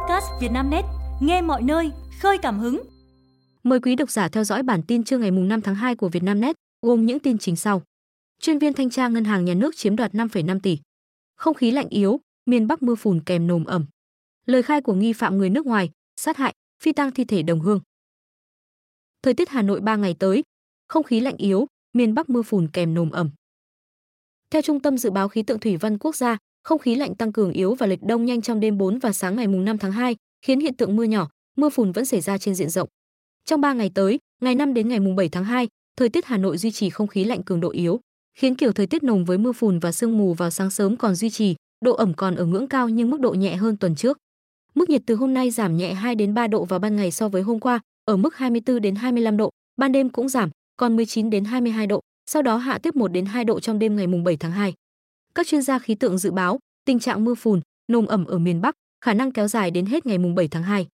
podcast Vietnamnet, nghe mọi nơi, khơi cảm hứng. Mời quý độc giả theo dõi bản tin trưa ngày 5 tháng 2 của Vietnamnet, gồm những tin chính sau. Chuyên viên thanh tra ngân hàng nhà nước chiếm đoạt 5,5 tỷ. Không khí lạnh yếu, miền Bắc mưa phùn kèm nồm ẩm. Lời khai của nghi phạm người nước ngoài, sát hại, phi tang thi thể đồng hương. Thời tiết Hà Nội 3 ngày tới, không khí lạnh yếu, miền Bắc mưa phùn kèm nồm ẩm. Theo Trung tâm Dự báo Khí tượng Thủy văn Quốc gia, không khí lạnh tăng cường yếu và lệch đông nhanh trong đêm 4 và sáng ngày mùng 5 tháng 2, khiến hiện tượng mưa nhỏ, mưa phùn vẫn xảy ra trên diện rộng. Trong 3 ngày tới, ngày 5 đến ngày mùng 7 tháng 2, thời tiết Hà Nội duy trì không khí lạnh cường độ yếu, khiến kiểu thời tiết nồm với mưa phùn và sương mù vào sáng sớm còn duy trì, độ ẩm còn ở ngưỡng cao nhưng mức độ nhẹ hơn tuần trước. Mức nhiệt từ hôm nay giảm nhẹ 2 đến 3 độ vào ban ngày so với hôm qua, ở mức 24 đến 25 độ, ban đêm cũng giảm, còn 19 đến 22 độ, sau đó hạ tiếp 1 đến 2 độ trong đêm ngày mùng 7 tháng 2. Các chuyên gia khí tượng dự báo, tình trạng mưa phùn, nồm ẩm ở miền Bắc khả năng kéo dài đến hết ngày mùng 7 tháng 2.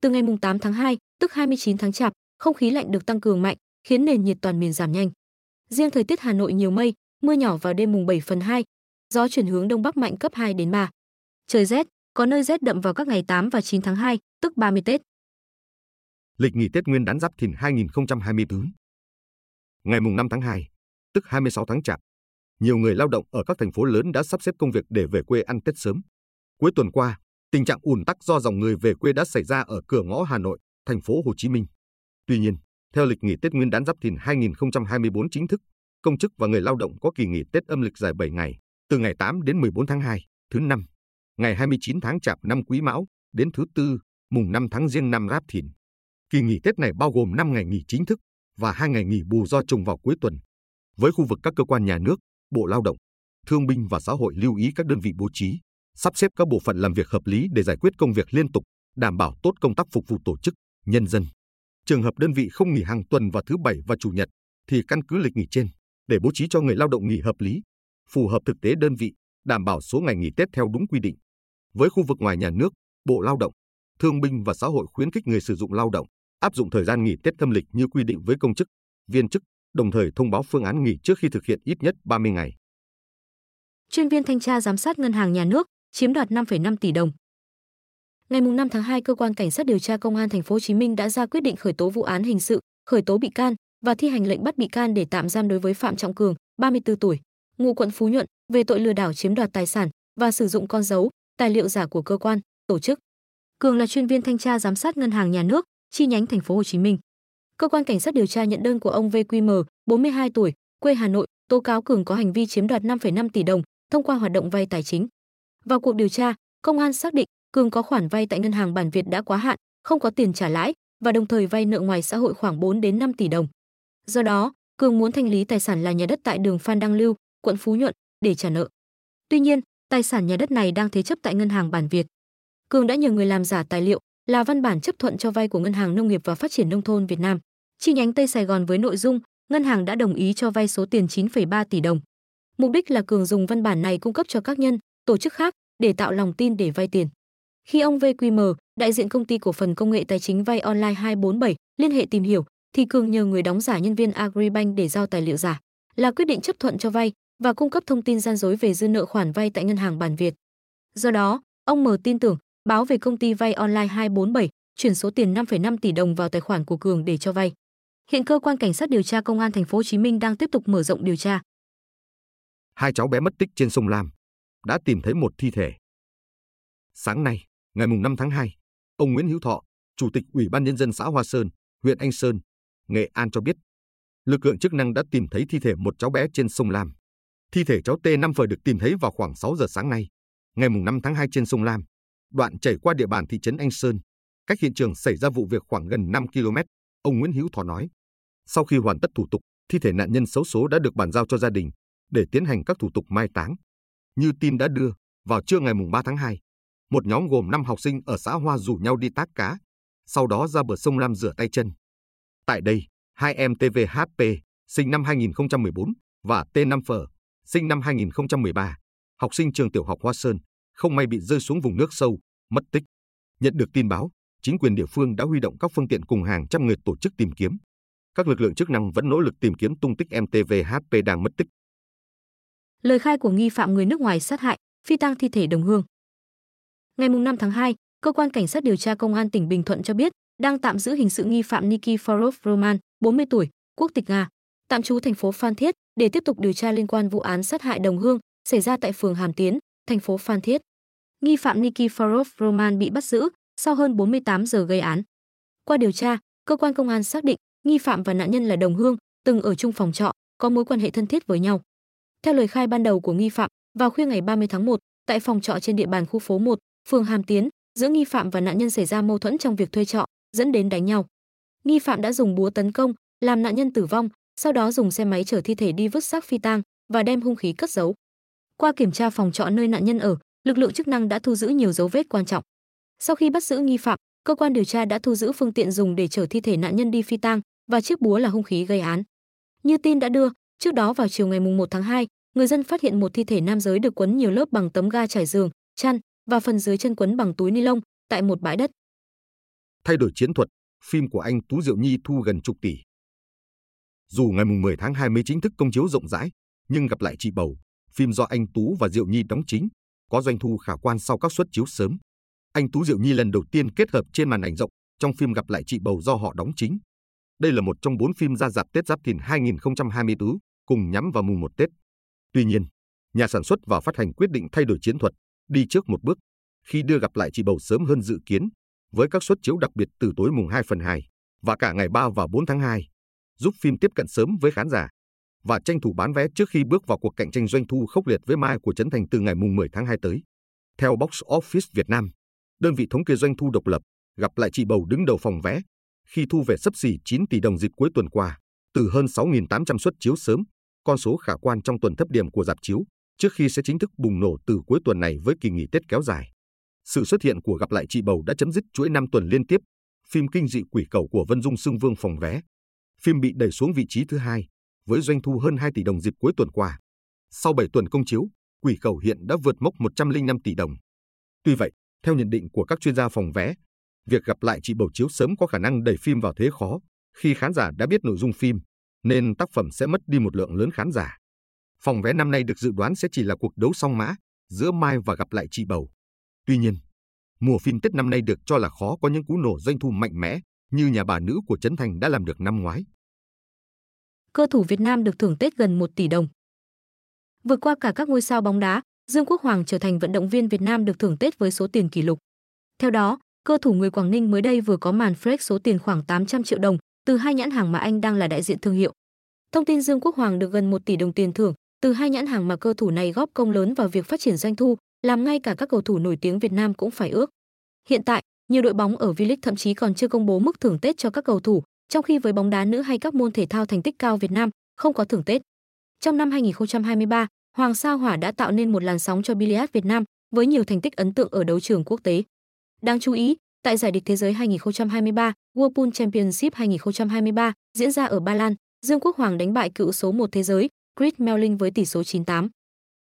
Từ ngày mùng 8 tháng 2, tức 29 tháng Chạp, không khí lạnh được tăng cường mạnh, khiến nền nhiệt toàn miền giảm nhanh. Riêng thời tiết Hà Nội nhiều mây, mưa nhỏ vào đêm mùng 7 phần 2, gió chuyển hướng đông bắc mạnh cấp 2 đến 3. Trời rét, có nơi rét đậm vào các ngày 8 và 9 tháng 2, tức 30 Tết. Lịch nghỉ Tết Nguyên đán Giáp Thìn 2024. Ngày mùng 5 tháng 2, tức 26 tháng Chạp, nhiều người lao động ở các thành phố lớn đã sắp xếp công việc để về quê ăn Tết sớm. Cuối tuần qua, tình trạng ùn tắc do dòng người về quê đã xảy ra ở cửa ngõ Hà Nội, thành phố Hồ Chí Minh. Tuy nhiên, theo lịch nghỉ Tết Nguyên đán Giáp Thìn 2024 chính thức, công chức và người lao động có kỳ nghỉ Tết âm lịch dài 7 ngày, từ ngày 8 đến 14 tháng 2, thứ năm, ngày 29 tháng Chạp năm Quý Mão đến thứ tư, mùng 5 tháng Giêng năm Giáp Thìn. Kỳ nghỉ Tết này bao gồm 5 ngày nghỉ chính thức và 2 ngày nghỉ bù do trùng vào cuối tuần. Với khu vực các cơ quan nhà nước, Bộ Lao động, Thương binh và Xã hội lưu ý các đơn vị bố trí, sắp xếp các bộ phận làm việc hợp lý để giải quyết công việc liên tục, đảm bảo tốt công tác phục vụ tổ chức, nhân dân. Trường hợp đơn vị không nghỉ hàng tuần vào thứ bảy và chủ nhật thì căn cứ lịch nghỉ trên để bố trí cho người lao động nghỉ hợp lý, phù hợp thực tế đơn vị, đảm bảo số ngày nghỉ Tết theo đúng quy định. Với khu vực ngoài nhà nước, Bộ Lao động, Thương binh và Xã hội khuyến khích người sử dụng lao động áp dụng thời gian nghỉ Tết âm lịch như quy định với công chức, viên chức, đồng thời thông báo phương án nghỉ trước khi thực hiện ít nhất 30 ngày. Chuyên viên thanh tra giám sát ngân hàng nhà nước chiếm đoạt 5,5 tỷ đồng. Ngày 5 tháng 2, cơ quan cảnh sát điều tra công an thành phố Hồ Chí Minh đã ra quyết định khởi tố vụ án hình sự, khởi tố bị can và thi hành lệnh bắt bị can để tạm giam đối với Phạm Trọng Cường, 34 tuổi, ngụ quận Phú Nhuận, về tội lừa đảo chiếm đoạt tài sản và sử dụng con dấu, tài liệu giả của cơ quan, tổ chức. Cường là chuyên viên thanh tra giám sát ngân hàng nhà nước, chi nhánh thành phố Hồ Chí Minh. Cơ quan cảnh sát điều tra nhận đơn của ông VQM, 42 tuổi, quê Hà Nội, tố cáo Cường có hành vi chiếm đoạt 5,5 tỷ đồng thông qua hoạt động vay tài chính. Vào cuộc điều tra, công an xác định Cường có khoản vay tại ngân hàng Bản Việt đã quá hạn, không có tiền trả lãi và đồng thời vay nợ ngoài xã hội khoảng 4 đến 5 tỷ đồng. Do đó, Cường muốn thanh lý tài sản là nhà đất tại đường Phan Đăng Lưu, quận Phú Nhuận để trả nợ. Tuy nhiên, tài sản nhà đất này đang thế chấp tại ngân hàng Bản Việt. Cường đã nhờ người làm giả tài liệu là văn bản chấp thuận cho vay của Ngân hàng Nông nghiệp và Phát triển nông thôn Việt Nam, chi nhánh Tây Sài Gòn với nội dung ngân hàng đã đồng ý cho vay số tiền 9,3 tỷ đồng. Mục đích là Cường dùng văn bản này cung cấp cho các nhân, tổ chức khác để tạo lòng tin để vay tiền. Khi ông VQM, đại diện công ty cổ phần công nghệ tài chính vay online 247, liên hệ tìm hiểu, thì Cường nhờ người đóng giả nhân viên Agribank để giao tài liệu giả, là quyết định chấp thuận cho vay và cung cấp thông tin gian dối về dư nợ khoản vay tại ngân hàng Bản Việt. Do đó, ông M tin tưởng báo về công ty vay online 247 chuyển số tiền 5,5 tỷ đồng vào tài khoản của Cường để cho vay. Hiện cơ quan cảnh sát điều tra công an thành phố Hồ Chí Minh đang tiếp tục mở rộng điều tra. Hai cháu bé mất tích trên sông Lam đã tìm thấy một thi thể. Sáng nay, ngày 5 tháng 2, ông Nguyễn Hữu Thọ, Chủ tịch Ủy ban Nhân dân xã Hoa Sơn, huyện Anh Sơn, Nghệ An cho biết, lực lượng chức năng đã tìm thấy thi thể một cháu bé trên sông Lam. Thi thể cháu T5 vừa được tìm thấy vào khoảng 6 giờ sáng nay, ngày 5 tháng 2 trên sông Lam, đoạn chảy qua địa bàn thị trấn Anh Sơn, cách hiện trường xảy ra vụ việc khoảng gần 5 km, ông Nguyễn Hữu Thọ nói. Sau khi hoàn tất thủ tục, thi thể nạn nhân xấu số đã được bàn giao cho gia đình để tiến hành các thủ tục mai táng. Như tin đã đưa, vào trưa ngày 3 tháng 2, một nhóm gồm 5 học sinh ở xã Hoa rủ nhau đi tác cá, sau đó ra bờ sông Lam rửa tay chân. Tại đây, hai em TVHP, sinh năm 2014, và T5F, sinh năm 2013, học sinh trường tiểu học Hoa Sơn, không may bị rơi xuống vùng nước sâu, mất tích. Nhận được tin báo, chính quyền địa phương đã huy động các phương tiện cùng hàng trăm người tổ chức tìm kiếm. Các lực lượng chức năng vẫn nỗ lực tìm kiếm tung tích MTVHP đang mất tích. Lời khai của nghi phạm người nước ngoài sát hại, phi tang thi thể đồng hương. Ngày 5 tháng 2, cơ quan cảnh sát điều tra công an tỉnh Bình Thuận cho biết đang tạm giữ hình sự nghi phạm Nikiforov Roman, 40 tuổi, quốc tịch Nga, tạm trú thành phố Phan Thiết để tiếp tục điều tra liên quan vụ án sát hại đồng hương xảy ra tại phường Hàm Tiến, thành phố Phan Thiết. Nghi phạm Nikiforov Roman bị bắt giữ sau hơn 48 giờ gây án. Qua điều tra, cơ quan công an xác định nghi phạm và nạn nhân là đồng hương, từng ở chung phòng trọ, có mối quan hệ thân thiết với nhau. Theo lời khai ban đầu của nghi phạm, vào khuya ngày 30 tháng 1, tại phòng trọ trên địa bàn khu phố 1, phường Hàm Tiến, giữa nghi phạm và nạn nhân xảy ra mâu thuẫn trong việc thuê trọ, dẫn đến đánh nhau. Nghi phạm đã dùng búa tấn công, làm nạn nhân tử vong, sau đó dùng xe máy chở thi thể đi vứt xác phi tang và đem hung khí cất giấu. Qua kiểm tra phòng trọ nơi nạn nhân ở, lực lượng chức năng đã thu giữ nhiều dấu vết quan trọng. Sau khi bắt giữ nghi phạm, cơ quan điều tra đã thu giữ phương tiện dùng để chở thi thể nạn nhân đi phi tang và chiếc búa là hung khí gây án. Như tin đã đưa, trước đó vào chiều ngày 1 tháng 2, người dân phát hiện một thi thể nam giới được quấn nhiều lớp bằng tấm ga trải giường, chăn và phần dưới chân quấn bằng túi ni lông tại một bãi đất. Thay đổi chiến thuật, phim của anh Tú Diệu Nhi thu gần chục tỷ. Dù ngày 10 tháng 2 mới chính thức công chiếu rộng rãi, nhưng gặp lại chị bầu, phim do anh Tú và Diệu Nhi đóng chính, có doanh thu khả quan sau các suất chiếu sớm. Anh Tú Diệu Nhi lần đầu tiên kết hợp trên màn ảnh rộng trong phim gặp lại chị bầu do họ đóng chính. Đây là một trong bốn phim ra dạp Tết Giáp Thìn 2024, cùng nhắm vào mùng 1 Tết. Tuy nhiên, nhà sản xuất và phát hành quyết định thay đổi chiến thuật, đi trước một bước, khi đưa gặp lại chị bầu sớm hơn dự kiến, với các suất chiếu đặc biệt từ tối mùng 2 phần 2 và cả ngày 3 và 4 tháng 2, giúp phim tiếp cận sớm với khán giả và tranh thủ bán vé trước khi bước vào cuộc cạnh tranh doanh thu khốc liệt với Mai của Trấn Thành từ ngày mùng 10 tháng 2 tới. Theo Box Office Việt Nam, đơn vị thống kê doanh thu độc lập, gặp lại chị bầu đứng đầu phòng vé khi thu về sấp xỉ 9 tỷ đồng dịp cuối tuần qua, từ hơn 6.800 suất chiếu sớm, con số khả quan trong tuần thấp điểm của dạp chiếu, trước khi sẽ chính thức bùng nổ từ cuối tuần này với kỳ nghỉ Tết kéo dài. Sự xuất hiện của gặp lại chị bầu đã chấm dứt chuỗi 5 tuần liên tiếp, phim kinh dị quỷ cầu của Vân Dung Sương vương phòng vé. Phim bị đẩy xuống vị trí thứ hai, với doanh thu hơn 2 tỷ đồng dịp cuối tuần qua. Sau 7 tuần công chiếu, quỷ cầu hiện đã vượt mốc 105 tỷ đồng. Tuy vậy, theo nhận định của các chuyên gia phòng vé, việc gặp lại chị bầu chiếu sớm có khả năng đẩy phim vào thế khó khi khán giả đã biết nội dung phim, nên tác phẩm sẽ mất đi một lượng lớn khán giả. Phòng vé năm nay được dự đoán sẽ chỉ là cuộc đấu song mã giữa Mai và gặp lại chị bầu. Tuy nhiên, mùa phim Tết năm nay được cho là khó có những cú nổ doanh thu mạnh mẽ như nhà bà nữ của Trấn Thành đã làm được năm ngoái. Cơ thủ Việt Nam được thưởng Tết gần 1 tỷ đồng. Vượt qua cả các ngôi sao bóng đá, Dương Quốc Hoàng trở thành vận động viên Việt Nam được thưởng Tết với số tiền kỷ lục. Theo đó, cơ thủ người Quảng Ninh mới đây vừa có màn flex số tiền khoảng 800 triệu đồng từ hai nhãn hàng mà anh đang là đại diện thương hiệu. Thông tin Dương Quốc Hoàng được gần 1 tỷ đồng tiền thưởng từ hai nhãn hàng mà cơ thủ này góp công lớn vào việc phát triển doanh thu, làm ngay cả các cầu thủ nổi tiếng Việt Nam cũng phải ước. Hiện tại, nhiều đội bóng ở V-League thậm chí còn chưa công bố mức thưởng Tết cho các cầu thủ, trong khi với bóng đá nữ hay các môn thể thao thành tích cao Việt Nam không có thưởng Tết. Trong năm 2023, Hoàng Sa Hỏa đã tạo nên một làn sóng cho Billiard Việt Nam với nhiều thành tích ấn tượng ở đấu trường quốc tế. Đáng chú ý, tại giải địch thế giới 2023, World Pool Championship 2023 diễn ra ở Ba Lan, Dương Quốc Hoàng đánh bại cựu số 1 thế giới Chris Melling với tỷ số 9-8.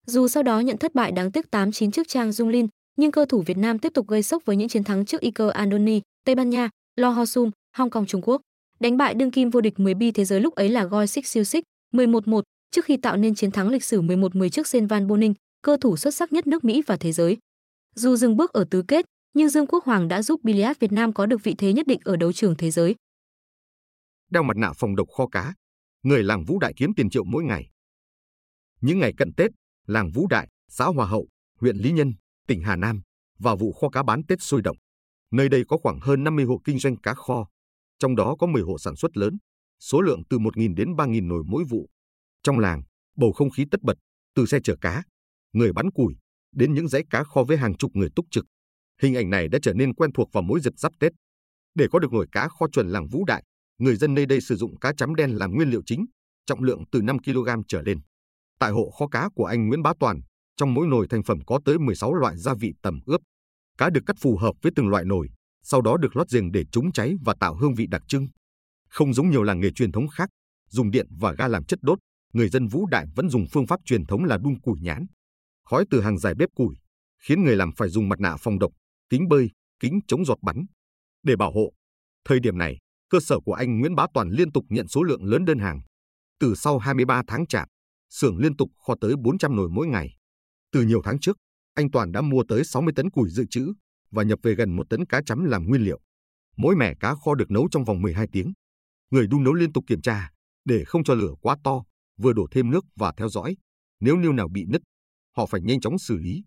Dù sau đó nhận thất bại đáng tiếc 8-9 trước Trang Dung Lin, nhưng cơ thủ Việt Nam tiếp tục gây sốc với những chiến thắng trước Iker Andoni, Tây Ban Nha, Lo Ho Sum, Hong Kong Trung Quốc. Đánh bại đương kim vô địch 10 bi thế giới lúc ấy là Goi Sik Siêu Sik, 11-1, trước khi tạo nên chiến thắng lịch sử 11-10 trước Sen Van Boning, cơ thủ xuất sắc nhất nước Mỹ và thế giới. Dù dừng bước ở tứ kết, nhưng Dương Quốc Hoàng đã giúp Billiard Việt Nam có được vị thế nhất định ở đấu trường thế giới. Đeo mặt nạ phòng độc kho cá, người làng Vũ Đại kiếm tiền triệu mỗi ngày. Những ngày cận Tết, làng Vũ Đại, xã Hòa Hậu, huyện Lý Nhân, tỉnh Hà Nam, vào vụ kho cá bán Tết sôi động. Nơi đây có khoảng hơn 50 hộ kinh doanh cá kho, trong đó có 10 hộ sản xuất lớn, số lượng từ 1.000 đến 3.000 nồi mỗi vụ. Trong làng, bầu không khí tất bật, từ xe chở cá, người bắn củi, đến những dãy cá kho với hàng chục người túc trực. Hình ảnh này đã trở nên quen thuộc vào mỗi dịp giáp Tết. Để có được nồi cá kho chuẩn làng Vũ Đại, người dân nơi đây sử dụng cá chấm đen làm nguyên liệu chính, trọng lượng từ 5 kg trở lên. Tại hộ kho cá của anh Nguyễn Bá Toàn, trong mỗi nồi thành phẩm có tới 16 loại gia vị tầm ướp. Cá được cắt phù hợp với từng loại nồi, sau đó được lót giềng để chống cháy và tạo hương vị đặc trưng. Không giống nhiều làng nghề truyền thống khác, dùng điện và ga làm chất đốt, người dân Vũ Đại vẫn dùng phương pháp truyền thống là đun củi nhán. Khói từ hàng dài bếp củi khiến người làm phải dùng mặt nạ phòng độc, kính bơi, kính chống giọt bắn để bảo hộ. Thời điểm này, cơ sở của anh Nguyễn Bá Toàn liên tục nhận số lượng lớn đơn hàng. Từ sau 23 tháng chạp, xưởng liên tục kho tới 400 nồi mỗi ngày. Từ nhiều tháng trước, anh Toàn đã mua tới 60 tấn củi dự trữ và nhập về gần một tấn cá chấm làm nguyên liệu. Mỗi mẻ cá kho được nấu trong vòng 12 tiếng. Người đun nấu liên tục kiểm tra để không cho lửa quá to, vừa đổ thêm nước và theo dõi. Nếu niêu nào bị nứt, họ phải nhanh chóng xử lý.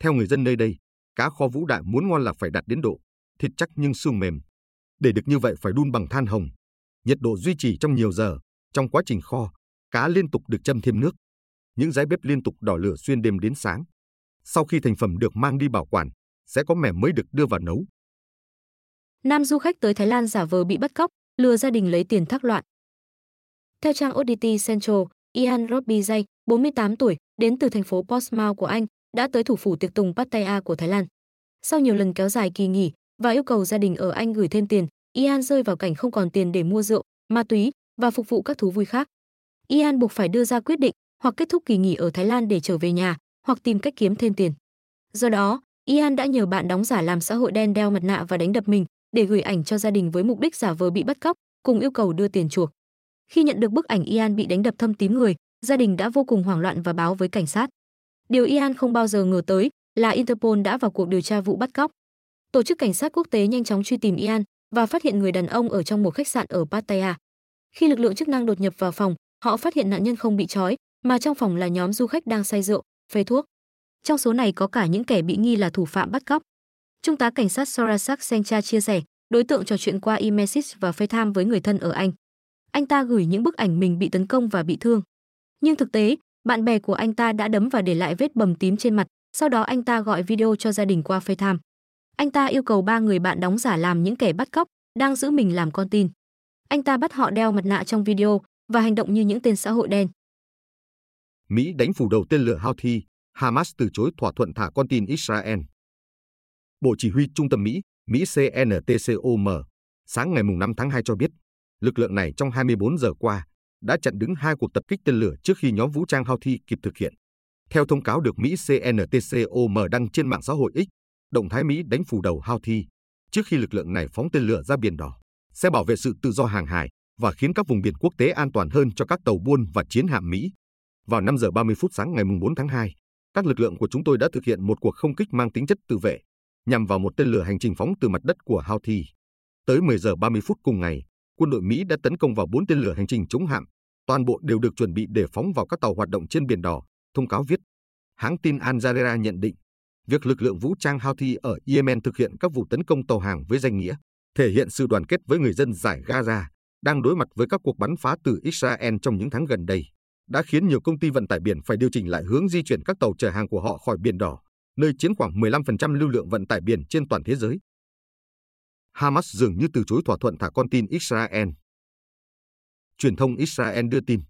Theo người dân nơi đây, cá kho Vũ Đại muốn ngon là phải đạt đến độ thịt chắc nhưng xương mềm. Để được như vậy phải đun bằng than hồng. Nhiệt độ duy trì trong nhiều giờ. Trong quá trình kho, cá liên tục được châm thêm nước. Những dãy bếp liên tục đỏ lửa xuyên đêm đến sáng. Sau khi thành phẩm được mang đi bảo quản, sẽ có mẻ mới được đưa vào nấu. Nam du khách tới Thái Lan giả vờ bị bắt cóc, lừa gia đình lấy tiền thác loạn. Theo trang ODT Central, Ian Robbie 48 tuổi, đến từ thành phố Portsmouth của Anh, đã tới thủ phủ tiệc tùng Pattaya của Thái Lan. Sau nhiều lần kéo dài kỳ nghỉ và yêu cầu gia đình ở Anh gửi thêm tiền, Ian rơi vào cảnh không còn tiền để mua rượu, ma túy và phục vụ các thú vui khác. Ian buộc phải đưa ra quyết định hoặc kết thúc kỳ nghỉ ở Thái Lan để trở về nhà, hoặc tìm cách kiếm thêm tiền. Do đó, Ian đã nhờ bạn đóng giả làm xã hội đen đeo mặt nạ và đánh đập mình để gửi ảnh cho gia đình với mục đích giả vờ bị bắt cóc, cùng yêu cầu đưa tiền chuộc. Khi nhận được bức ảnh Ian bị đánh đập thâm tím người, gia đình đã vô cùng hoảng loạn và báo với cảnh sát. Điều Ian không bao giờ ngờ tới là Interpol đã vào cuộc điều tra vụ bắt cóc. Tổ chức cảnh sát quốc tế nhanh chóng truy tìm Ian và phát hiện người đàn ông ở trong một khách sạn ở Pattaya. Khi lực lượng chức năng đột nhập vào phòng, họ phát hiện nạn nhân không bị trói, mà trong phòng là nhóm du khách đang say rượu, phê thuốc. Trong số này có cả những kẻ bị nghi là thủ phạm bắt cóc. Trung tá cảnh sát Sorasak Sencha chia sẻ, đối tượng trò chuyện qua e-message và FaceTime với người thân ở Anh. Anh ta gửi những bức ảnh mình bị tấn công và bị thương. Nhưng thực tế, bạn bè của anh ta đã đấm và để lại vết bầm tím trên mặt, sau đó anh ta gọi video cho gia đình qua FaceTime. Anh ta yêu cầu ba người bạn đóng giả làm những kẻ bắt cóc, đang giữ mình làm con tin. Anh ta bắt họ đeo mặt nạ trong video và hành động như những tên xã hội đen. Mỹ đánh phủ đầu tên lửa Houthi, Hamas từ chối thỏa thuận thả con tin Israel. Bộ Chỉ huy Trung tâm Mỹ, Mỹ CNTCOM, sáng ngày 5 tháng 2 cho biết, lực lượng này trong 24 giờ qua đã chặn đứng hai cuộc tập kích tên lửa trước khi nhóm vũ trang Houthi kịp thực hiện. Theo thông cáo được Mỹ CNTCOM đăng trên mạng xã hội X, động thái Mỹ đánh phủ đầu Houthi trước khi lực lượng này phóng tên lửa ra Biển Đỏ sẽ bảo vệ sự tự do hàng hải và khiến các vùng biển quốc tế an toàn hơn cho các tàu buôn và chiến hạm Mỹ. Vào 5 giờ 30 phút sáng ngày 4 tháng 2, các lực lượng của chúng tôi đã thực hiện một cuộc không kích mang tính chất tự vệ, nhằm vào một tên lửa hành trình phóng từ mặt đất của Houthi. Tới 10 giờ 30 phút cùng ngày, quân đội Mỹ đã tấn công vào 4 tên lửa hành trình chống hạm. Toàn bộ đều được chuẩn bị để phóng vào các tàu hoạt động trên Biển Đỏ, thông cáo viết. Hãng tin Al Jazeera nhận định, việc lực lượng vũ trang Houthi ở Yemen thực hiện các vụ tấn công tàu hàng với danh nghĩa, thể hiện sự đoàn kết với người dân giải Gaza, đang đối mặt với các cuộc bắn phá từ Israel trong những tháng gần đây đã khiến nhiều công ty vận tải biển phải điều chỉnh lại hướng di chuyển các tàu chở hàng của họ khỏi Biển Đỏ, nơi chiếm khoảng 15% lưu lượng vận tải biển trên toàn thế giới. Hamas dường như từ chối thỏa thuận thả con tin Israel. Truyền thông Israel đưa tin,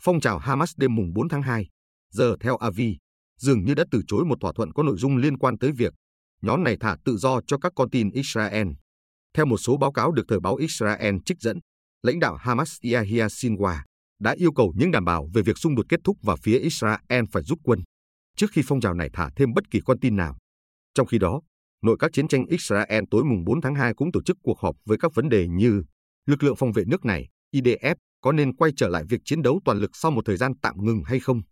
phong trào Hamas đêm mùng 4 tháng 2, giờ theo Avi, dường như đã từ chối một thỏa thuận có nội dung liên quan tới việc nhóm này thả tự do cho các con tin Israel. Theo một số báo cáo được thời báo Israel trích dẫn, lãnh đạo Hamas Yahya Sinwar đã yêu cầu những đảm bảo về việc xung đột kết thúc và phía Israel phải rút quân trước khi phong trào này thả thêm bất kỳ con tin nào. Trong khi đó, nội các chiến tranh Israel tối mùng 4 tháng 2 cũng tổ chức cuộc họp với các vấn đề như lực lượng phòng vệ nước này, IDF, có nên quay trở lại việc chiến đấu toàn lực sau một thời gian tạm ngừng hay không.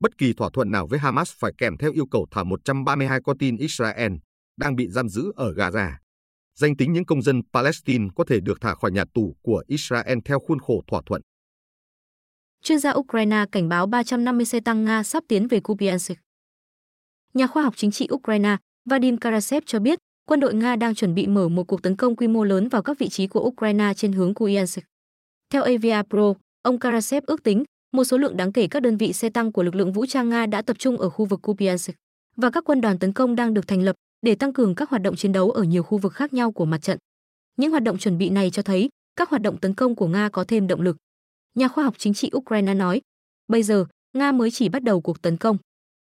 Bất kỳ thỏa thuận nào với Hamas phải kèm theo yêu cầu thả 132 con tin Israel đang bị giam giữ ở Gaza. Danh tính những công dân Palestine có thể được thả khỏi nhà tù của Israel theo khuôn khổ thỏa thuận. Chuyên gia Ukraine cảnh báo 350 xe tăng Nga sắp tiến về Kupiansk. Nhà khoa học chính trị Ukraine Vadim Karasev cho biết, quân đội Nga đang chuẩn bị mở một cuộc tấn công quy mô lớn vào các vị trí của Ukraine trên hướng Kupiansk. Theo Avia Pro, ông Karasev ước tính một số lượng đáng kể các đơn vị xe tăng của lực lượng vũ trang Nga đã tập trung ở khu vực Kupiansk và các quân đoàn tấn công đang được thành lập để tăng cường các hoạt động chiến đấu ở nhiều khu vực khác nhau của mặt trận. Những hoạt động chuẩn bị này cho thấy các hoạt động tấn công của Nga có thêm động lực. Nhà khoa học chính trị Ukraine nói, bây giờ, Nga mới chỉ bắt đầu cuộc tấn công.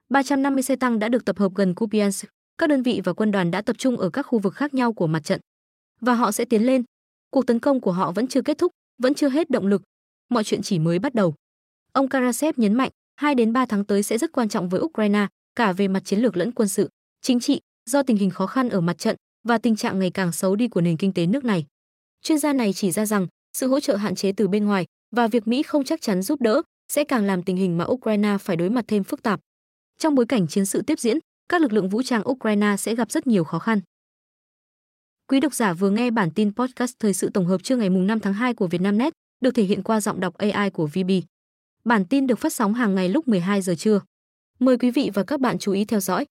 350 xe tăng đã được tập hợp gần Kupiansk, các đơn vị và quân đoàn đã tập trung ở các khu vực khác nhau của mặt trận. Và họ sẽ tiến lên. Cuộc tấn công của họ vẫn chưa kết thúc, vẫn chưa hết động lực. Mọi chuyện chỉ mới bắt đầu. Ông Karasev nhấn mạnh, 2 đến 3 tháng tới sẽ rất quan trọng với Ukraine, cả về mặt chiến lược lẫn quân sự, chính trị, do tình hình khó khăn ở mặt trận và tình trạng ngày càng xấu đi của nền kinh tế nước này. Chuyên gia này chỉ ra rằng, sự hỗ trợ hạn chế từ bên ngoài và việc Mỹ không chắc chắn giúp đỡ sẽ càng làm tình hình mà Ukraine phải đối mặt thêm phức tạp. Trong bối cảnh chiến sự tiếp diễn, các lực lượng vũ trang Ukraine sẽ gặp rất nhiều khó khăn. Quý độc giả vừa nghe bản tin podcast thời sự tổng hợp trưa ngày 5 tháng 2 của Vietnamnet, được thể hiện qua giọng đọc AI của VB. Bản tin được phát sóng hàng ngày lúc 12 giờ trưa. Mời quý vị và các bạn chú ý theo dõi.